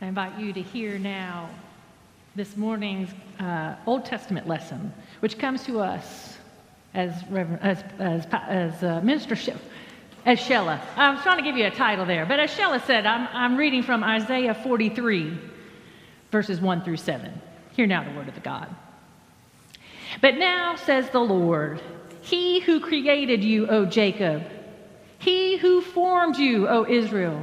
I invite you to hear now this morning's uh, Old Testament lesson, which comes to us as, Reverend, as, as, as uh, Minister she- as Shella. I was trying to give you a title there, but as Shella said, I'm, I'm reading from Isaiah 43, verses 1 through 7. Hear now the word of the God. But now, says the Lord, He who created you, O Jacob, He who formed you, O Israel,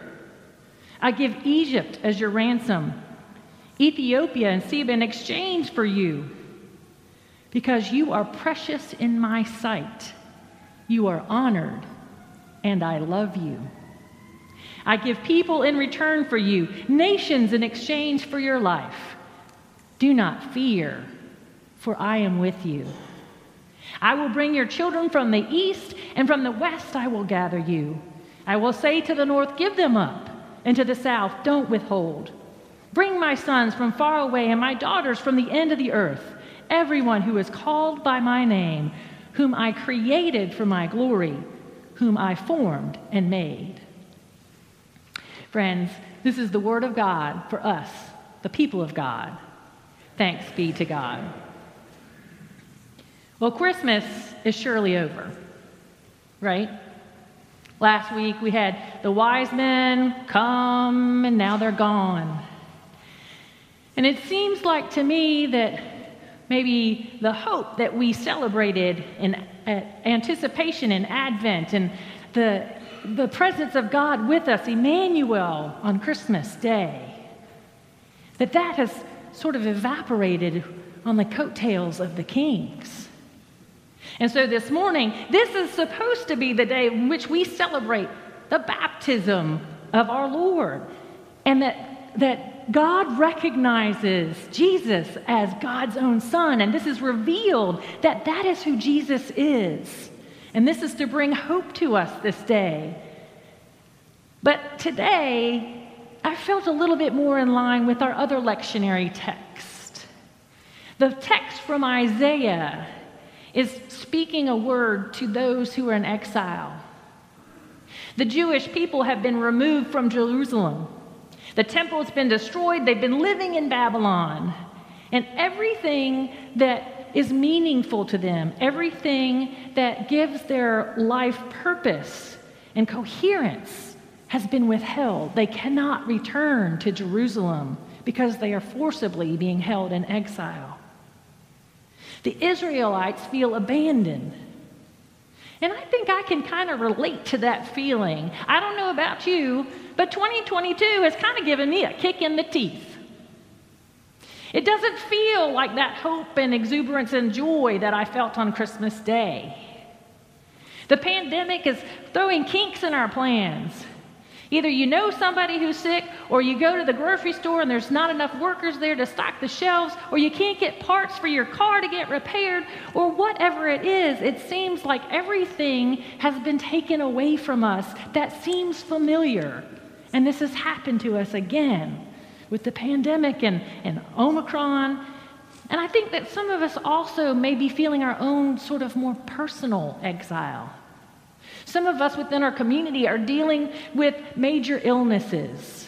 I give Egypt as your ransom, Ethiopia and Seba in exchange for you, because you are precious in my sight. You are honored, and I love you. I give people in return for you, nations in exchange for your life. Do not fear, for I am with you. I will bring your children from the east, and from the west I will gather you. I will say to the north, Give them up and to the south, don't withhold. Bring my sons from far away and my daughters from the end of the earth, everyone who is called by my name, whom I created for my glory, whom I formed and made. Friends, this is the word of God for us, the people of God. Thanks be to God. Well, Christmas is surely over, right? Last week we had the wise men come and now they're gone. And it seems like to me that maybe the hope that we celebrated in uh, anticipation in Advent and the, the presence of God with us, Emmanuel, on Christmas Day, that that has sort of evaporated on the coattails of the kings. And so this morning, this is supposed to be the day in which we celebrate the baptism of our Lord. And that, that God recognizes Jesus as God's own Son. And this is revealed that that is who Jesus is. And this is to bring hope to us this day. But today, I felt a little bit more in line with our other lectionary text. The text from Isaiah is speaking a word to those who are in exile. The Jewish people have been removed from Jerusalem. The temple has been destroyed. They've been living in Babylon. And everything that is meaningful to them, everything that gives their life purpose and coherence, has been withheld. They cannot return to Jerusalem because they are forcibly being held in exile. The Israelites feel abandoned. And I think I can kind of relate to that feeling. I don't know about you, but 2022 has kind of given me a kick in the teeth. It doesn't feel like that hope and exuberance and joy that I felt on Christmas Day. The pandemic is throwing kinks in our plans. Either you know somebody who's sick, or you go to the grocery store and there's not enough workers there to stock the shelves, or you can't get parts for your car to get repaired, or whatever it is, it seems like everything has been taken away from us that seems familiar. And this has happened to us again with the pandemic and, and Omicron. And I think that some of us also may be feeling our own sort of more personal exile. Some of us within our community are dealing with major illnesses.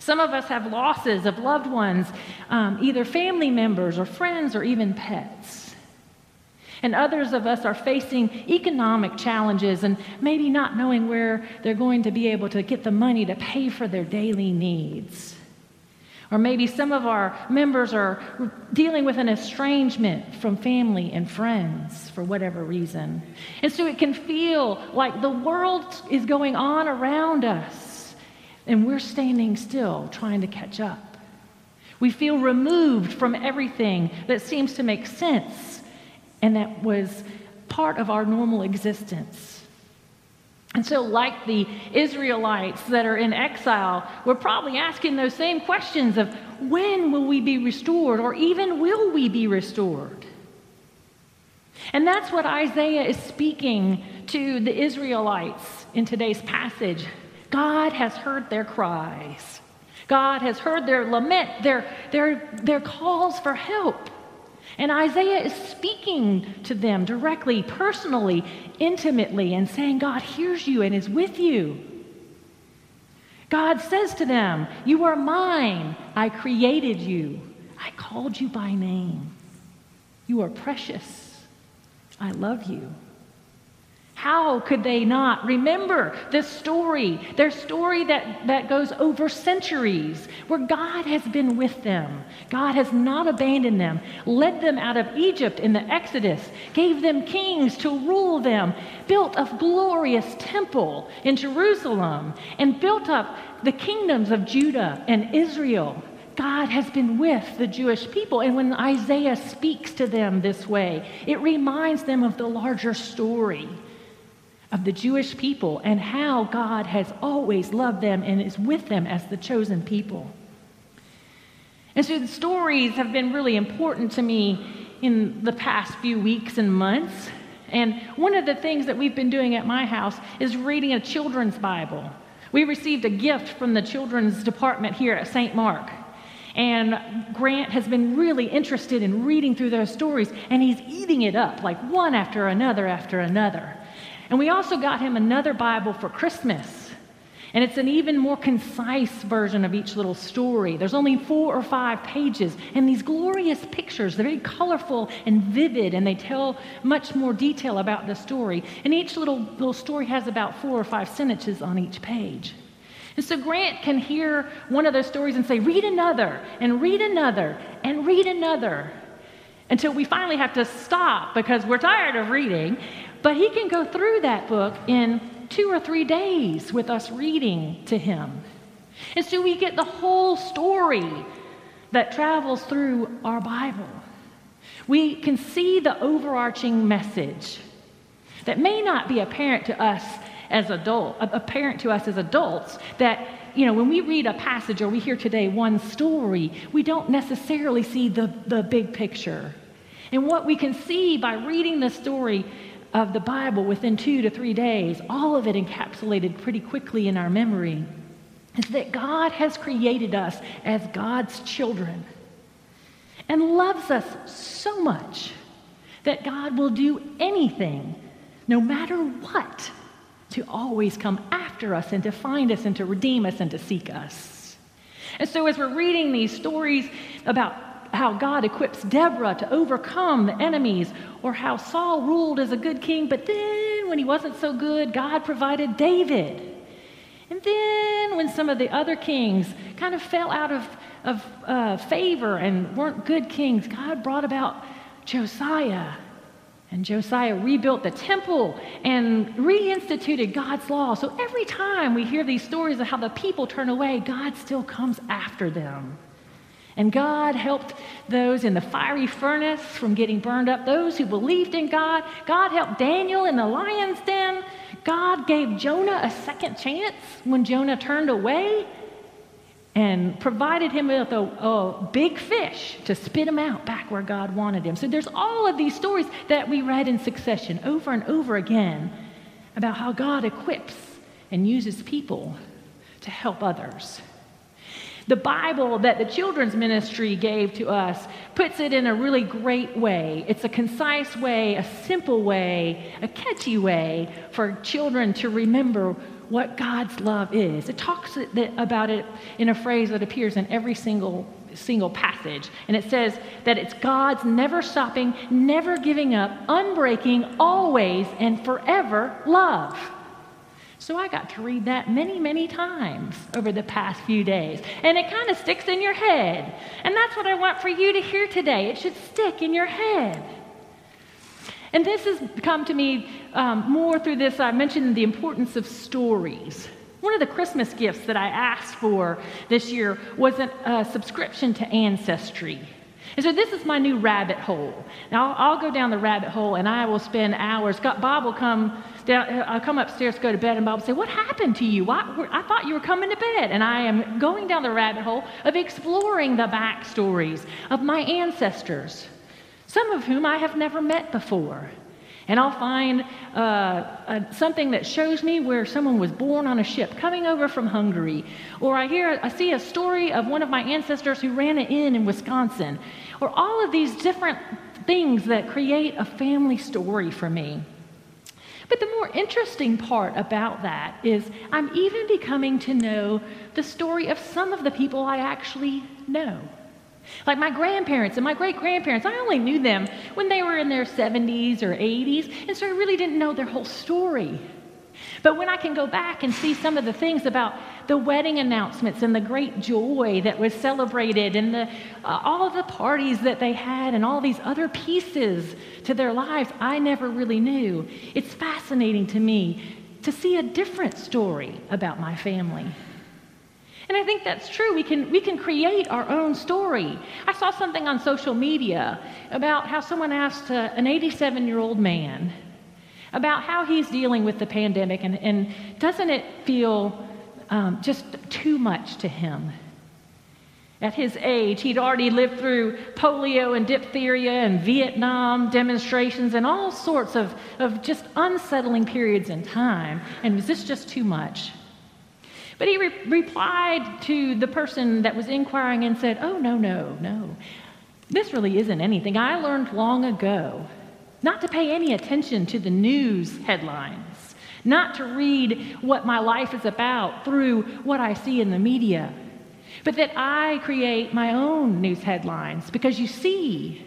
Some of us have losses of loved ones, um, either family members or friends or even pets. And others of us are facing economic challenges and maybe not knowing where they're going to be able to get the money to pay for their daily needs. Or maybe some of our members are dealing with an estrangement from family and friends for whatever reason. And so it can feel like the world is going on around us and we're standing still trying to catch up. We feel removed from everything that seems to make sense and that was part of our normal existence. And so, like the Israelites that are in exile, we're probably asking those same questions of when will we be restored, or even will we be restored? And that's what Isaiah is speaking to the Israelites in today's passage. God has heard their cries. God has heard their lament, their, their, their calls for help. And Isaiah is speaking to them directly, personally, intimately, and saying, God hears you and is with you. God says to them, You are mine. I created you. I called you by name. You are precious. I love you. How could they not remember this story, their story that, that goes over centuries, where God has been with them? God has not abandoned them, led them out of Egypt in the Exodus, gave them kings to rule them, built a glorious temple in Jerusalem, and built up the kingdoms of Judah and Israel. God has been with the Jewish people. And when Isaiah speaks to them this way, it reminds them of the larger story of the Jewish people and how God has always loved them and is with them as the chosen people. And so the stories have been really important to me in the past few weeks and months. And one of the things that we've been doing at my house is reading a children's Bible. We received a gift from the children's department here at St. Mark. And Grant has been really interested in reading through those stories, and he's eating it up like one after another after another. And we also got him another Bible for Christmas. And it's an even more concise version of each little story. There's only four or five pages, and these glorious pictures, they're very colorful and vivid, and they tell much more detail about the story. And each little, little story has about four or five sentences on each page. And so Grant can hear one of those stories and say, read another, and read another, and read another, until we finally have to stop because we're tired of reading. But he can go through that book in two or three days with us reading to him. And so we get the whole story that travels through our Bible. We can see the overarching message that may not be apparent to us as adult, uh, apparent to us as adults that you know when we read a passage or we hear today one story, we don't necessarily see the, the big picture. And what we can see by reading the story of the Bible within two to three days, all of it encapsulated pretty quickly in our memory, is that God has created us as God's children and loves us so much that God will do anything, no matter what, to always come after us and to find us and to redeem us and to seek us. And so, as we're reading these stories about how God equips Deborah to overcome the enemies, or how Saul ruled as a good king, but then when he wasn't so good, God provided David. And then when some of the other kings kind of fell out of, of uh, favor and weren't good kings, God brought about Josiah. And Josiah rebuilt the temple and reinstituted God's law. So every time we hear these stories of how the people turn away, God still comes after them. And God helped those in the fiery furnace from getting burned up, those who believed in God. God helped Daniel in the lion's den. God gave Jonah a second chance when Jonah turned away and provided him with a, a, big fish to spit him out back where God wanted him. So there's all of these stories that we read in succession over and over again about how God equips and uses people to help others. The Bible that the children's ministry gave to us puts it in a really great way. It's a concise way, a simple way, a catchy way for children to remember what God's love is. It talks about it in a phrase that appears in every single single passage. And it says that it's God's never stopping, never giving up, unbreaking, always and forever love. So I got to read that many, many times over the past few days. And it kind of sticks in your head. And that's what I want for you to hear today. It should stick in your head. And this has come to me um, more through this. I mentioned the importance of stories. One of the Christmas gifts that I asked for this year was a subscription to Ancestry. And so this is my new rabbit hole. Now I'll, I'll go down the rabbit hole and I will spend hours. Bob will come down, uh, I'll come upstairs go to bed, and Bob will say, What happened to you? Why, I thought you were coming to bed. And I am going down the rabbit hole of exploring the backstories of my ancestors, some of whom I have never met before. And I'll find uh, uh, something that shows me where someone was born on a ship coming over from Hungary. Or I hear, I see a story of one of my ancestors who ran an inn in Wisconsin. Or all of these different things that create a family story for me. But the more interesting part about that is I'm even becoming to know the story of some of the people I actually know. Like my grandparents and my great grandparents, I only knew them when they were in their 70s or 80s, and so I really didn't know their whole story. But when I can go back and see some of the things about the wedding announcements and the great joy that was celebrated and the, uh, all of the parties that they had and all these other pieces to their lives I never really knew, it's fascinating to me to see a different story about my family. And I think that's true. We can, we can create our own story. I saw something on social media about how someone asked uh, an 87 year old man about how he's dealing with the pandemic, and, and doesn't it feel um, just too much to him? At his age, he'd already lived through polio and diphtheria and Vietnam demonstrations and all sorts of, of just unsettling periods in time. And was this just too much? But he re- replied to the person that was inquiring and said, Oh, no, no, no. This really isn't anything. I learned long ago not to pay any attention to the news headlines, not to read what my life is about through what I see in the media, but that I create my own news headlines because you see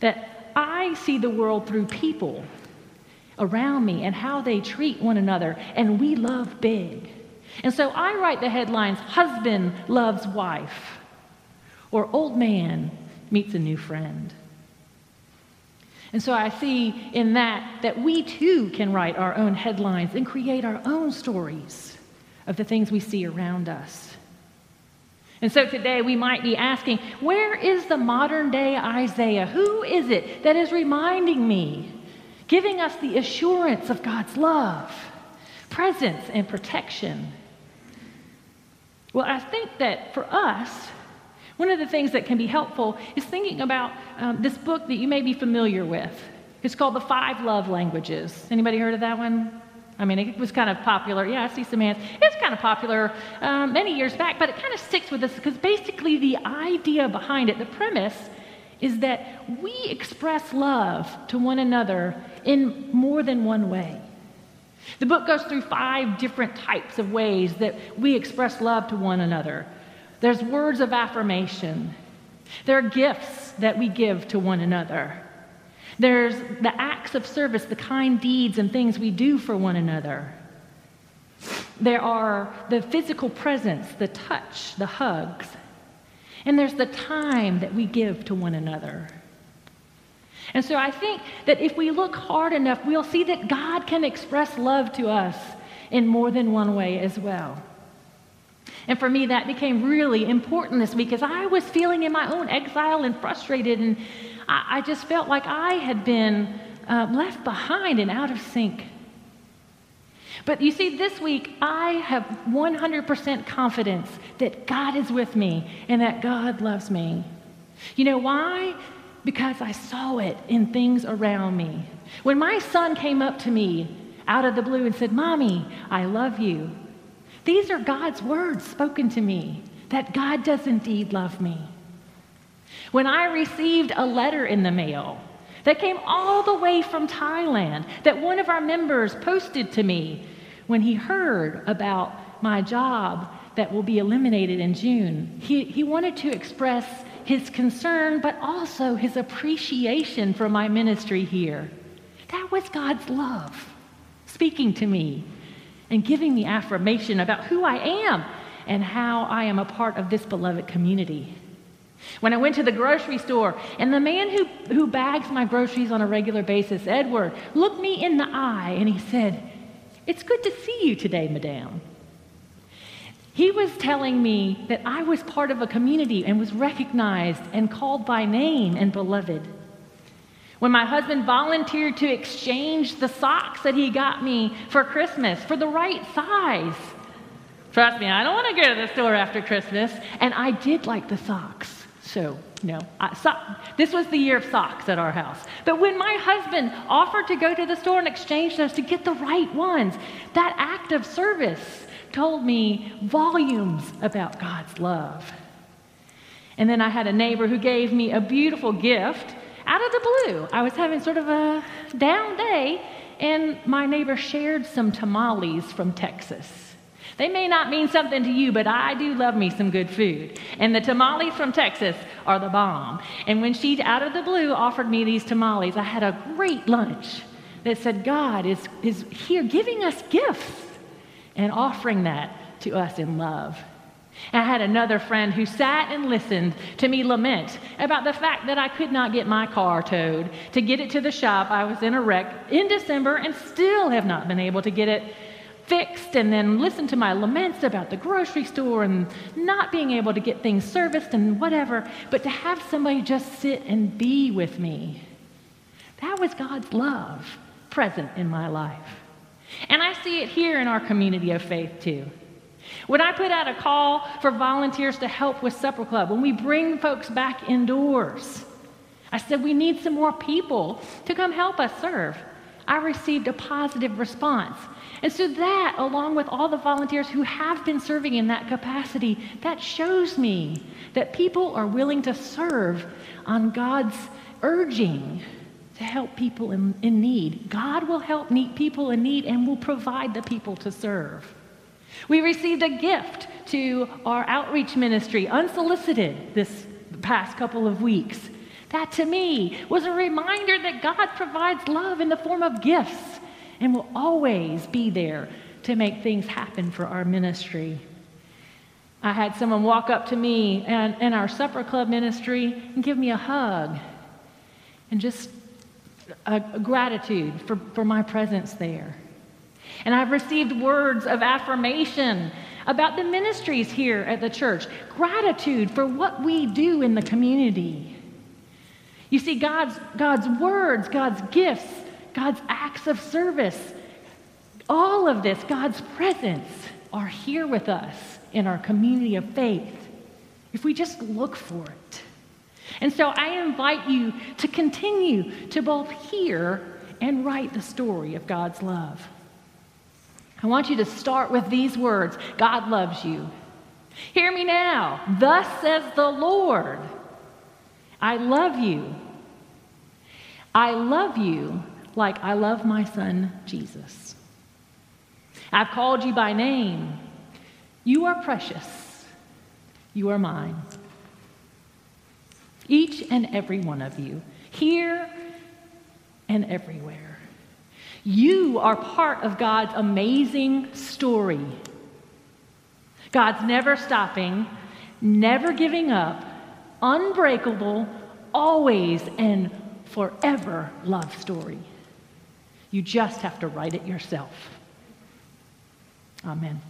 that I see the world through people around me and how they treat one another, and we love big. And so I write the headlines Husband loves wife, or Old man meets a new friend. And so I see in that that we too can write our own headlines and create our own stories of the things we see around us. And so today we might be asking, where is the modern day Isaiah? Who is it that is reminding me, giving us the assurance of God's love, presence, and protection? Well, I think that for us, one of the things that can be helpful is thinking about um, this book that you may be familiar with. It's called The Five Love Languages. Anybody heard of that one? I mean, it was kind of popular. Yeah, I see some hands. It's kind of popular um, many years back, but it kind of sticks with us because basically the idea behind it, the premise, is that we express love to one another in more than one way. The book goes through five different types of ways that we express love to one another. There's words of affirmation. There are gifts that we give to one another. There's the acts of service, the kind deeds and things we do for one another. There are the physical presence, the touch, the hugs. And there's the time that we give to one another. And so I think that if we look hard enough, we'll see that God can express love to us in more than one way as well. And for me, that became really important this week because I was feeling in my own exile and frustrated, and I, I just felt like I had been uh, left behind and out of sync. But you see, this week, I have 100% confidence that God is with me and that God loves me. You know why? Because I saw it in things around me. When my son came up to me out of the blue and said, Mommy, I love you. These are God's words spoken to me that God does indeed love me. When I received a letter in the mail that came all the way from Thailand that one of our members posted to me when he heard about my job that will be eliminated in June, he, he wanted to express his concern, but also his appreciation for my ministry here. That was God's love speaking to me and giving me affirmation about who I am and how I am a part of this beloved community. When I went to the grocery store and the man who, who bags my groceries on a regular basis, Edward, looked me in the eye and he said, It's good to see you today, madame. He was telling me that I was part of a community and was recognized and called by name and beloved. When my husband volunteered to exchange the socks that he got me for Christmas for the right size. Trust me, I don't want to go to the store after Christmas. And I did like the socks. So, no, I, so, this was the year of socks at our house. But when my husband offered to go to the store and exchange those to get the right ones, that act of service told me volumes about God's love. And then I had a neighbor who gave me a beautiful gift out of the blue. I was having sort of a down day, and my neighbor shared some tamales from Texas. They may not mean something to you, but I do love me some good food. And the tamales from Texas are the bomb. And when she, out of the blue, offered me these tamales, I had a great lunch that said, God is, is here giving us gifts and offering that to us in love. I had another friend who sat and listened to me lament about the fact that I could not get my car towed. To get it to the shop, I was in a wreck in December and still have not been able to get it fixed. And then listen to my laments about the grocery store and not being able to get things serviced and whatever. But to have somebody just sit and be with me, that was God's love present in my life. And I see it here in our community of faith too. When I put out a call for volunteers to help with Supper Club, when we bring folks back indoors, I said we need some more people to come help us serve. I received a positive response. And so, that, along with all the volunteers who have been serving in that capacity, that shows me that people are willing to serve on God's urging to help people in, in need. God will help meet people in need and will provide the people to serve. We received a gift to our outreach ministry, unsolicited, this past couple of weeks. That to me was a reminder that God provides love in the form of gifts and will always be there to make things happen for our ministry. I had someone walk up to me and in our supper club ministry and give me a hug and just a, gratitude for, for my presence there. And I've received words of affirmation about the ministries here at the church, gratitude for what we do in the community. You see, God's, God's words, God's gifts, God's acts of service, all of this, God's presence, are here with us in our community of faith if we just look for it. And so I invite you to continue to both hear and write the story of God's love. I want you to start with these words God loves you. Hear me now. Thus says the Lord I love you. I love you like I love my son Jesus. I've called you by name. You are precious. You are mine. Each and every one of you, here and everywhere. You are part of God's amazing story. God's never stopping, never giving up, unbreakable, always and forever love story. You just have to write it yourself. Amen.